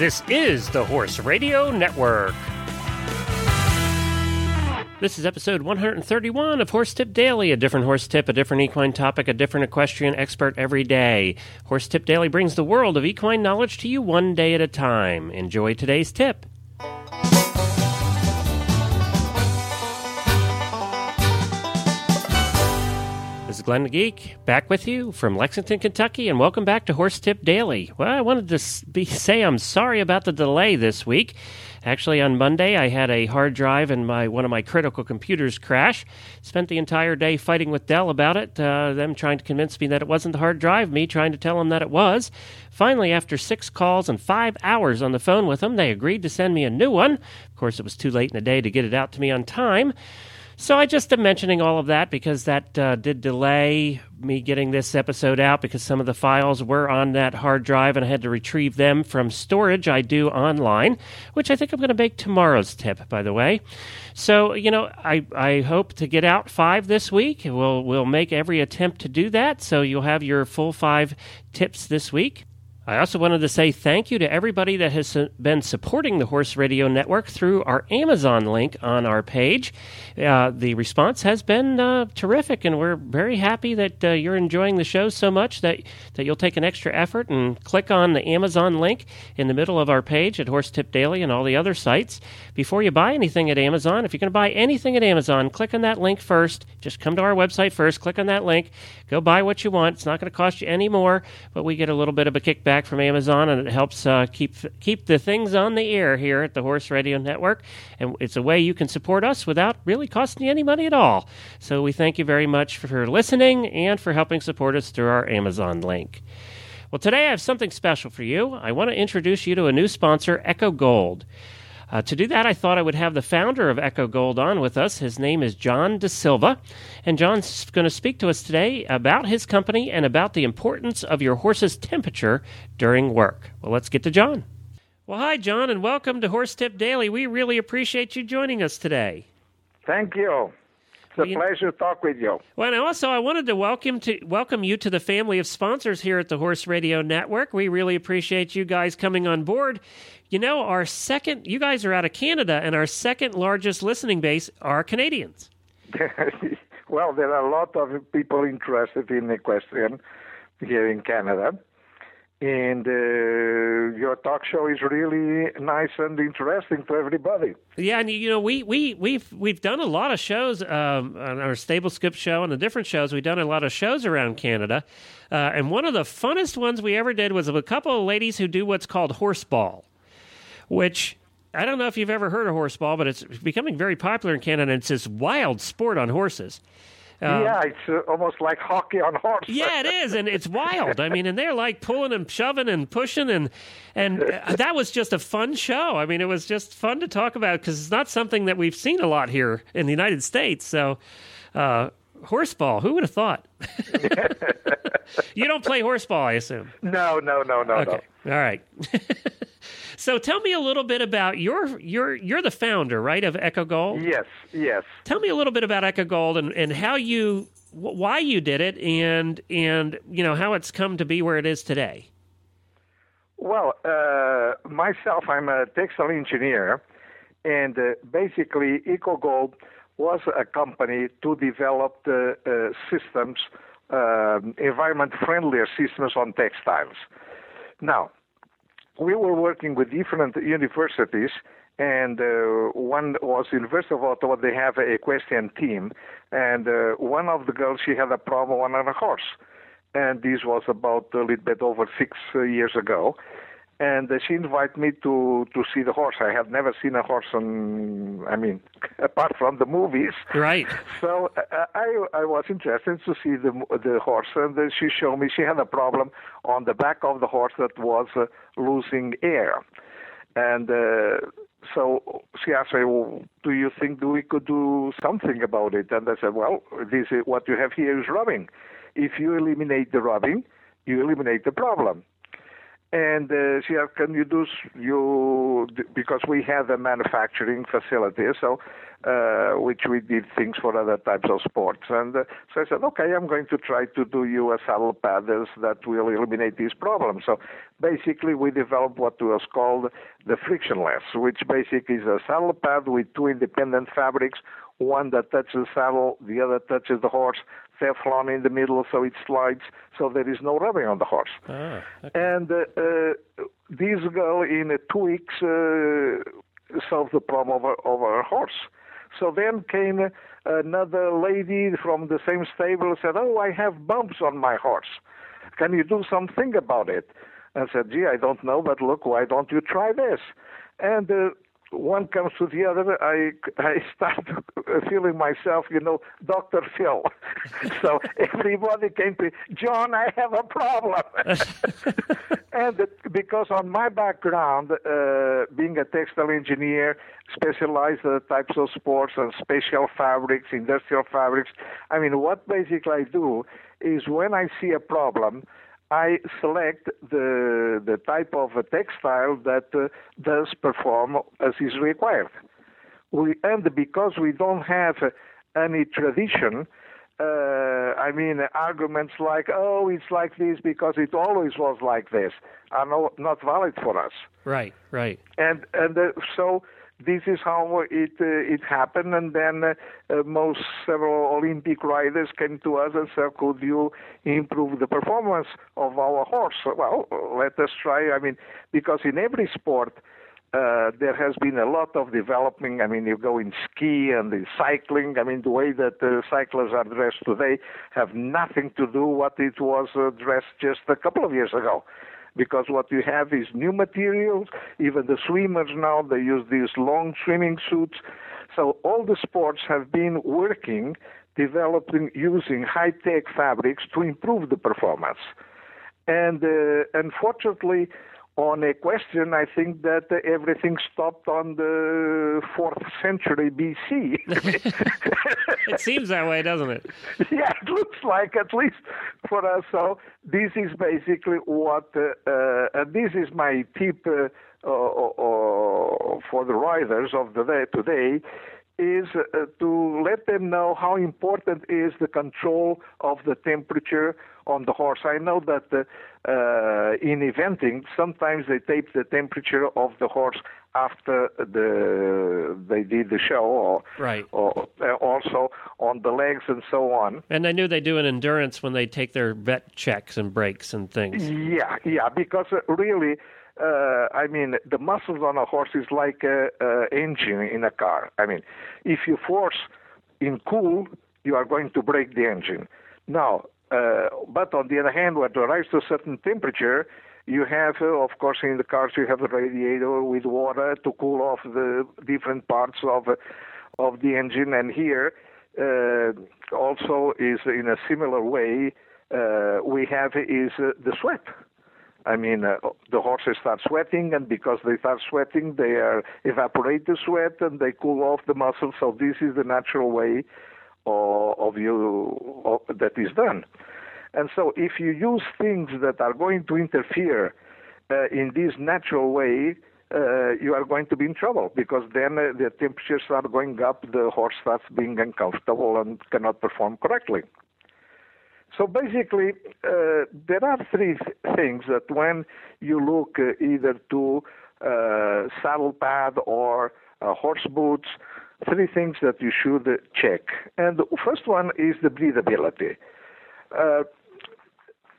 This is the Horse Radio Network. This is episode 131 of Horse Tip Daily, a different horse tip, a different equine topic, a different equestrian expert every day. Horse Tip Daily brings the world of equine knowledge to you one day at a time. Enjoy today's tip. Is Glenn Geek back with you from Lexington, Kentucky, and welcome back to Horse Tip Daily. Well, I wanted to be, say I'm sorry about the delay this week. Actually, on Monday, I had a hard drive and my one of my critical computers crash. Spent the entire day fighting with Dell about it. Uh, them trying to convince me that it wasn't the hard drive, me trying to tell them that it was. Finally, after six calls and five hours on the phone with them, they agreed to send me a new one. Of course, it was too late in the day to get it out to me on time. So I just am mentioning all of that because that uh, did delay me getting this episode out because some of the files were on that hard drive and I had to retrieve them from storage I do online, which I think I'm going to make tomorrow's tip, by the way. So you know, I I hope to get out five this week. We'll we'll make every attempt to do that. So you'll have your full five tips this week. I also wanted to say thank you to everybody that has been supporting the Horse Radio Network through our Amazon link on our page. Uh, the response has been uh, terrific, and we're very happy that uh, you're enjoying the show so much that, that you'll take an extra effort and click on the Amazon link in the middle of our page at Horse Tip Daily and all the other sites. Before you buy anything at Amazon, if you're going to buy anything at Amazon, click on that link first. Just come to our website first, click on that link, go buy what you want. It's not going to cost you any more, but we get a little bit of a kickback from Amazon, and it helps uh, keep keep the things on the air here at the Horse Radio Network. And it's a way you can support us without really costing you any money at all. So we thank you very much for listening and for helping support us through our Amazon link. Well, today I have something special for you. I want to introduce you to a new sponsor, EcoGold. Uh, to do that, I thought I would have the founder of EcoGold on with us. His name is John Da Silva, and John's going to speak to us today about his company and about the importance of your horse's temperature during work. Well, let's get to John. Well, hi, John, and welcome to Horse Tip Daily. We really appreciate you joining us today. Thank you. It's a pleasure to talk with you. Well, and also I wanted to welcome to welcome you to the family of sponsors here at the Horse Radio Network. We really appreciate you guys coming on board. You know, our second, you guys are out of Canada, and our second largest listening base are Canadians. well, there are a lot of people interested in equestrian here in Canada. And uh, your talk show is really nice and interesting to everybody. Yeah, and you know we we we've we've done a lot of shows um, on our Stable Scoop show and the different shows. We've done a lot of shows around Canada, uh, and one of the funnest ones we ever did was a couple of ladies who do what's called horseball which I don't know if you've ever heard of horseball, but it's becoming very popular in Canada. It's this wild sport on horses. Um, yeah, it's uh, almost like hockey on horse. yeah, it is, and it's wild. I mean, and they're like pulling and shoving and pushing, and and uh, that was just a fun show. I mean, it was just fun to talk about because it's not something that we've seen a lot here in the United States. So, uh, horseball, who would have thought? you don't play horseball, I assume. No, no, no, no. Okay, no. all right. So tell me a little bit about your your you're the founder, right, of EcoGold? Yes, yes. Tell me a little bit about EcoGold and, and how you why you did it and and you know how it's come to be where it is today. Well, uh, myself, I'm a textile engineer, and uh, basically, EcoGold was a company to develop the uh, systems, um, environment friendlier systems on textiles. Now, we were working with different universities, and uh, one was University of Ottawa. They have a equestrian team, and uh, one of the girls she had a problem on a horse, and this was about a little bit over six uh, years ago and she invited me to to see the horse. I had never seen a horse on, I mean, apart from the movies. Right. So uh, I I was interested to see the the horse, and then she showed me she had a problem on the back of the horse that was uh, losing air, and. Uh, so she asked me, well, "Do you think we could do something about it?" And I said, "Well, this is, what you have here is rubbing. If you eliminate the rubbing, you eliminate the problem." And uh, she "Can you do you because we have a manufacturing facility, so uh, which we did things for other types of sports." And uh, so I said, "Okay, I'm going to try to do you a saddle pad that will eliminate these problems." So basically, we developed what was called the frictionless, which basically is a saddle pad with two independent fabrics, one that touches the saddle, the other touches the horse, Teflon in the middle so it slides, so there is no rubbing on the horse. Ah, okay. And uh, uh, this girl, in uh, two weeks, uh, solved the problem of her, of her horse. So then came another lady from the same stable and said, Oh, I have bumps on my horse. Can you do something about it? And I said, Gee, I don't know, but look, why don't you try this? And uh, one comes to the other, I I start feeling myself, you know, Doctor Phil. so everybody came to John. I have a problem, and because on my background, uh, being a textile engineer, specialized uh, types of sports and special fabrics, industrial fabrics. I mean, what basically I do is when I see a problem. I select the the type of textile that uh, does perform as is required. We and because we don't have any tradition, uh, I mean arguments like "oh, it's like this because it always was like this" are no, not valid for us. Right, right. And and uh, so this is how it uh, it happened. And then uh, uh, most several Olympic riders came to us and said, "Could you improve the performance of our horse?" Well, let us try. I mean, because in every sport. Uh, there has been a lot of developing. I mean, you go in ski and in cycling. I mean, the way that uh, cyclists are dressed today have nothing to do what it was uh, dressed just a couple of years ago because what you have is new materials. Even the swimmers now they use these long swimming suits. So all the sports have been working, developing using high tech fabrics to improve the performance. And uh, unfortunately, on a question, I think that uh, everything stopped on the fourth century BC. it seems that way, doesn't it? Yeah, it looks like at least for us. So this is basically what, uh, uh, this is my tip uh, for the riders of the day today is uh, to let them know how important is the control of the temperature on the horse. I know that uh, uh, in eventing, sometimes they tape the temperature of the horse after the they did the show, or right, or uh, also on the legs and so on. And I knew they do an endurance when they take their vet checks and breaks and things. Yeah, yeah, because uh, really uh, I mean, the muscles on a horse is like an engine in a car. I mean, if you force in cool, you are going to break the engine. Now, uh, but on the other hand, when it rises to a certain temperature, you have, uh, of course, in the cars you have a radiator with water to cool off the different parts of uh, of the engine, and here uh, also is in a similar way uh, we have is the sweat. I mean, uh, the horses start sweating, and because they start sweating, they are evaporate the sweat and they cool off the muscles. So this is the natural way of, of you of, that is done. And so, if you use things that are going to interfere uh, in this natural way, uh, you are going to be in trouble because then uh, the temperatures are going up, the horse starts being uncomfortable and cannot perform correctly. So basically, uh, there are three th- things that when you look uh, either to uh, saddle pad or uh, horse boots, three things that you should check. And the first one is the breathability. Uh,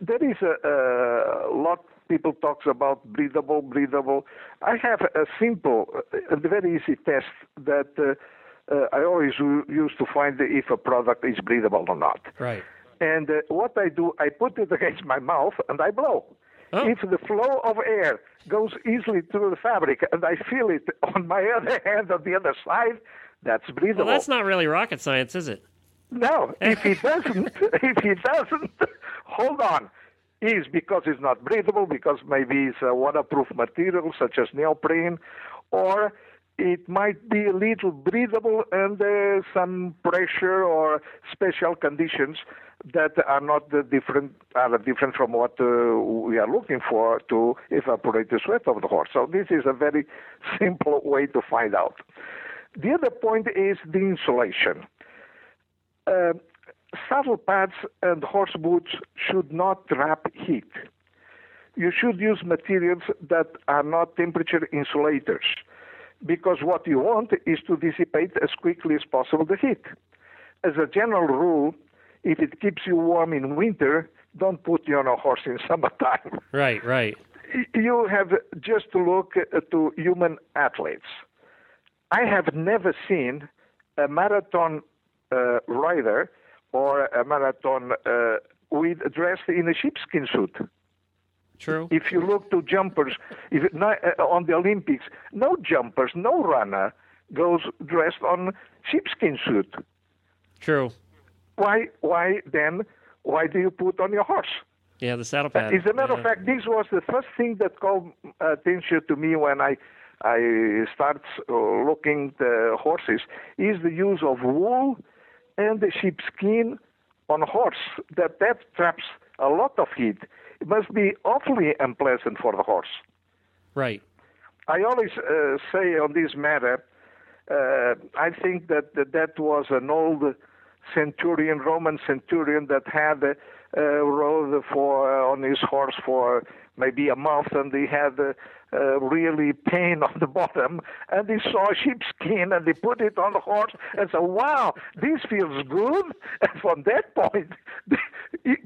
there is a, a lot people talks about breathable, breathable. I have a simple, a very easy test that uh, uh, I always use to find if a product is breathable or not. Right. And uh, what I do, I put it against my mouth and I blow. Oh. If the flow of air goes easily through the fabric and I feel it on my other hand on the other side, that's breathable. Well, that's not really rocket science, is it? No, if he doesn't, if he doesn't, hold on. Is because it's not breathable, because maybe it's a waterproof material such as neoprene, or it might be a little breathable under some pressure or special conditions that are not different are different from what uh, we are looking for to evaporate the sweat of the horse. So this is a very simple way to find out. The other point is the insulation. Uh, saddle pads and horse boots should not trap heat. You should use materials that are not temperature insulators because what you want is to dissipate as quickly as possible the heat. As a general rule, if it keeps you warm in winter, don't put you on a horse in summertime. Right, right. You have just to look to human athletes. I have never seen a marathon uh, rider or a marathon uh, with dressed in a sheepskin suit. True. If you look to jumpers, if it, uh, on the Olympics, no jumpers, no runner goes dressed on sheepskin suit. True. Why? Why then? Why do you put on your horse? Yeah, the saddle pad. As a matter yeah. of fact, this was the first thing that called attention to me when I I start uh, looking the horses is the use of wool and the sheepskin on horse. That that traps a lot of heat. It must be awfully unpleasant for the horse. Right. I always uh, say on this matter, uh, I think that, that that was an old centurion, Roman centurion that had uh, rode for uh, on his horse for maybe a month, and he had uh, uh, really pain on the bottom, and he saw sheepskin, and he put it on the horse, and said, "Wow, this feels good." And from that point,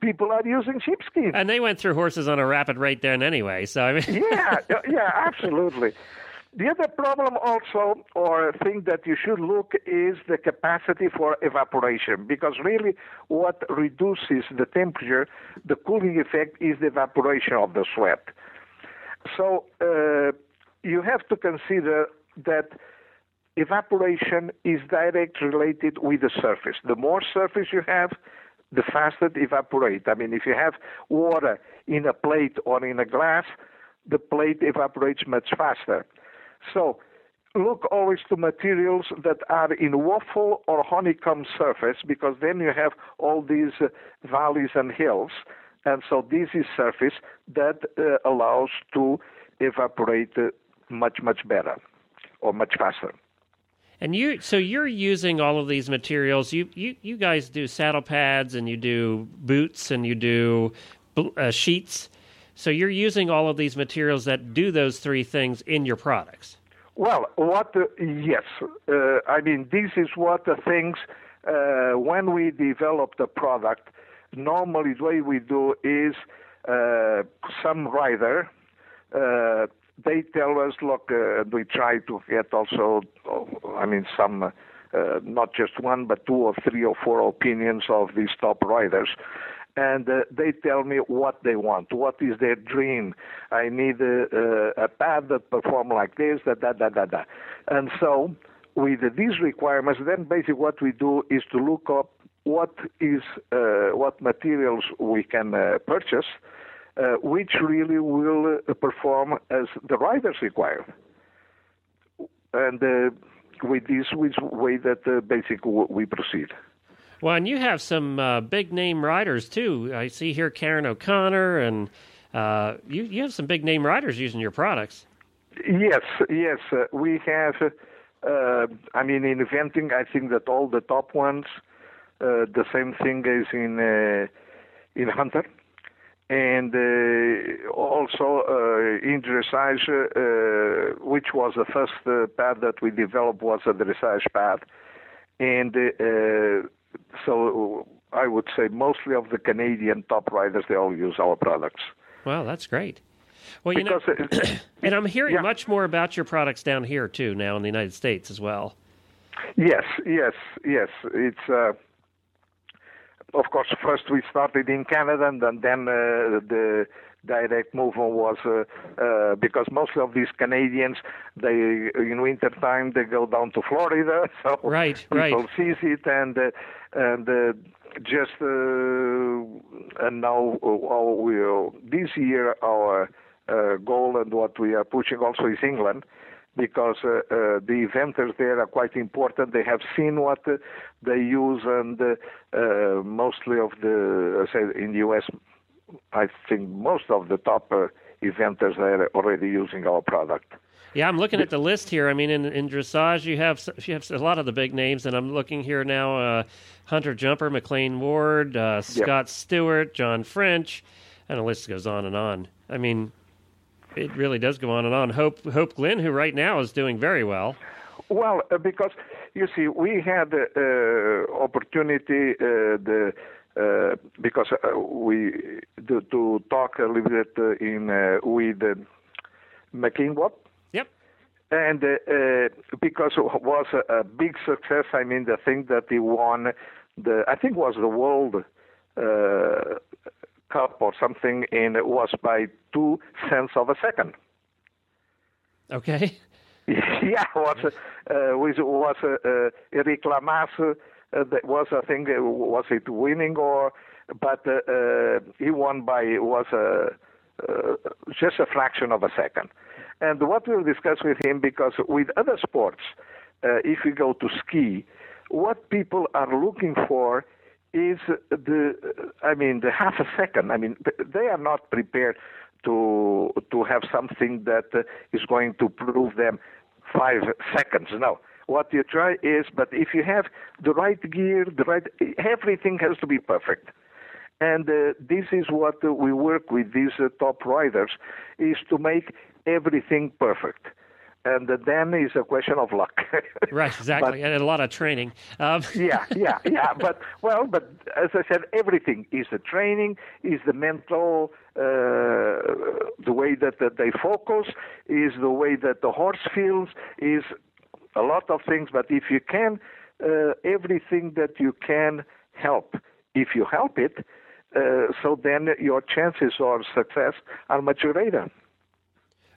people are using sheepskin. And they went through horses on a rapid rate then, anyway. So I mean, yeah, yeah, absolutely. The other problem also, or thing that you should look, is the capacity for evaporation, because really what reduces the temperature, the cooling effect, is the evaporation of the sweat. So uh, you have to consider that evaporation is directly related with the surface. The more surface you have, the faster it evaporates. I mean, if you have water in a plate or in a glass, the plate evaporates much faster. So look always to materials that are in waffle or honeycomb surface because then you have all these uh, valleys and hills. And so this is surface that uh, allows to evaporate uh, much, much better or much faster. And you, so you're using all of these materials. You, you, you guys do saddle pads and you do boots and you do uh, sheets. So you're using all of these materials that do those three things in your products. Well, what? Uh, yes, uh, I mean this is what the things uh, when we develop the product. Normally, the way we do is uh, some rider. Uh, they tell us, look, uh, we try to get also, I mean, some, not just one, but two or three or four opinions of these top riders and uh, they tell me what they want, what is their dream. I need a, a, a pad that perform like this, da da da da da. And so, with these requirements, then basically what we do is to look up what is uh, what materials we can uh, purchase, uh, which really will uh, perform as the riders require. And uh, with this, which way that basically we proceed. Well, and you have some uh, big name riders too. I see here Karen O'Connor, and uh, you you have some big name riders using your products. Yes, yes, uh, we have. Uh, I mean, in eventing, I think that all the top ones. Uh, the same thing is in uh, in hunter, and uh, also uh, in dressage, uh, which was the first pad that we developed was a dressage pad, and so I would say mostly of the Canadian top riders, they all use our products. Well, that's great. Well, you because know, and I'm hearing yeah. much more about your products down here too now in the United States as well. Yes, yes, yes. It's uh, of course first we started in Canada, and then, then uh, the direct movement was uh, uh, because most of these Canadians, they in winter time they go down to Florida, so right, people right. sees it and uh, and uh, just uh, and now uh, we this year our goal and what we are pushing also is England because uh, uh, the eventers there are quite important. They have seen what uh, they use, and uh, mostly of the, I say, in the U.S., I think most of the top uh, eventers are already using our product. Yeah, I'm looking at the list here. I mean, in, in dressage, you have you have a lot of the big names, and I'm looking here now: uh, Hunter Jumper, McLain Ward, uh, Scott yep. Stewart, John French, and the list goes on and on. I mean, it really does go on and on. Hope Hope Glynn, who right now is doing very well. Well, uh, because you see, we had uh, opportunity uh, the. Uh, because uh, we to, to, talk a little bit uh, in with uh, Ward, and uh, uh, because it was a, a, big success, I mean, the thing that he won, the I think was the World uh, Cup or something, and it was by two cents of a second. Okay. yeah, was uh, was was uh, Eric Lamaze. Uh, that was I think was it winning or, but uh, uh, he won by was a uh, just a fraction of a second. And what we'll discuss with him, because with other sports, uh, if we go to ski, what people are looking for is the, I mean, the half a second. I mean, they are not prepared to to have something that uh, going to prove them five seconds. No. What you try is, but if you have the right gear, the right, everything has to be perfect. And uh, this is what we work with these uh, top riders, is to make everything perfect. And then is a question of luck. right, exactly, but, and a lot of training. Um. yeah, yeah, yeah. But well, but as I said, everything is the training, is the mental, uh, the way that, that they focus, is the way that the horse feels, is a lot of things. But if you can, uh, everything that you can help, if you help it, uh, so then your chances of success are much greater.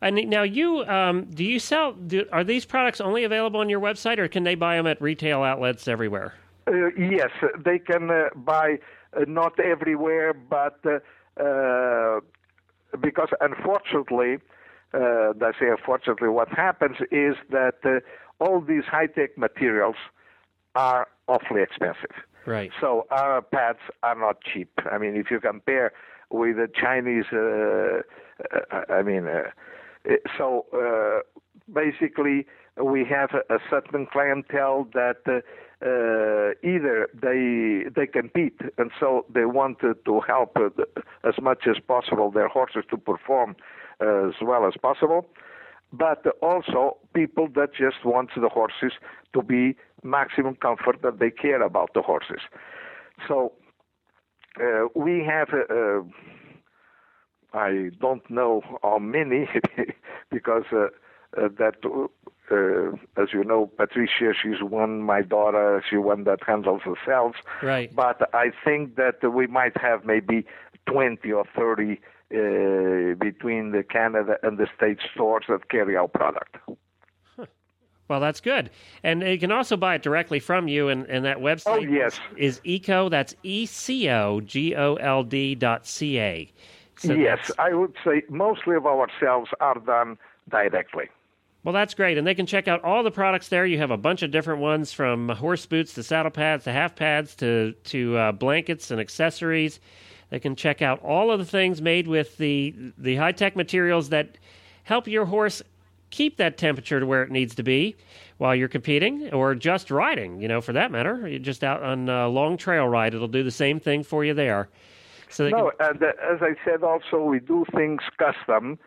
And now, you um, do you sell? Do, are these products only available on your website, or can they buy them at retail outlets everywhere? Uh, yes, they can uh, buy uh, not everywhere, but uh, uh, because unfortunately, uh, I say unfortunately, what happens is that all these high tech materials are awfully expensive. Right. So our pads are not cheap. I mean, if you compare with the Chinese, I mean uh, so uh, basically, we have a, certain clientele that uh, uh, either they they compete and so they want to, help uh, as much as possible their horses to perform uh, as well as possible, but also people that just want the horses to be maximum comfort that they care about the horses. So we have I don't know how many because uh, uh, that, uh, as you know, Patricia, she's one. My daughter, she one that handles cells. Right. But I think that we might have maybe 20 or 30 uh, between the Canada and the state stores that carry our product. Well, that's good. And you can also buy it directly from you, and, and that website oh, yes. is eco, that's E C O G O L D dot C A. So yes, I would say mostly of our sales are done directly. Well, that's great. And they can check out all the products there. You have a bunch of different ones from horse boots to saddle pads to half pads to, to uh, blankets and accessories. They can check out all of the things made with the, the high tech materials that help your horse keep that temperature to where it needs to be while you're competing or just riding, you know, for that matter. You're just out on a long trail ride, it'll do the same thing for you there. So no, can... and uh, as I said, also we do things custom.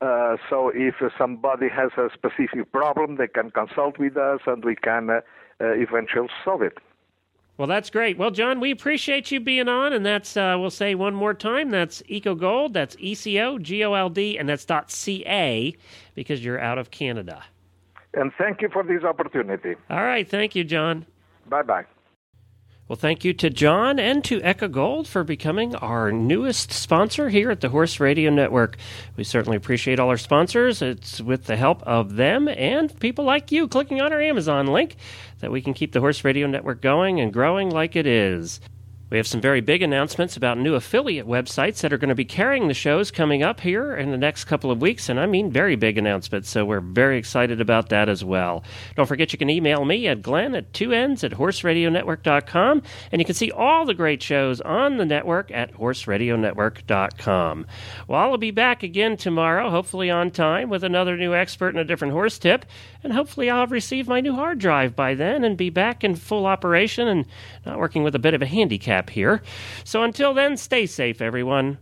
Uh, so if somebody has a specific problem, they can consult with us, and we can uh, uh, eventually solve it. Well, that's great. Well, John, we appreciate you being on, and that's uh, we'll say one more time. That's Eco Gold. That's E C O G O L D, and that's dot C A because you're out of Canada. And thank you for this opportunity. All right, thank you, John. Bye bye. Well, thank you to John and to Eco Gold for becoming our newest sponsor here at the Horse Radio Network. We certainly appreciate all our sponsors. It's with the help of them and people like you clicking on our Amazon link that we can keep the Horse Radio Network going and growing like it is. We have some very big announcements about new affiliate websites that are going to be carrying the shows coming up here in the next couple of weeks, and I mean very big announcements, so we're very excited about that as well. Don't forget you can email me at glenn at two ends at horseradionetwork.com, and you can see all the great shows on the network at horseradionetwork.com. Well, I'll be back again tomorrow, hopefully on time, with another new expert and a different horse tip, and hopefully I'll have received my new hard drive by then and be back in full operation and not working with a bit of a handicap here. So until then, stay safe, everyone.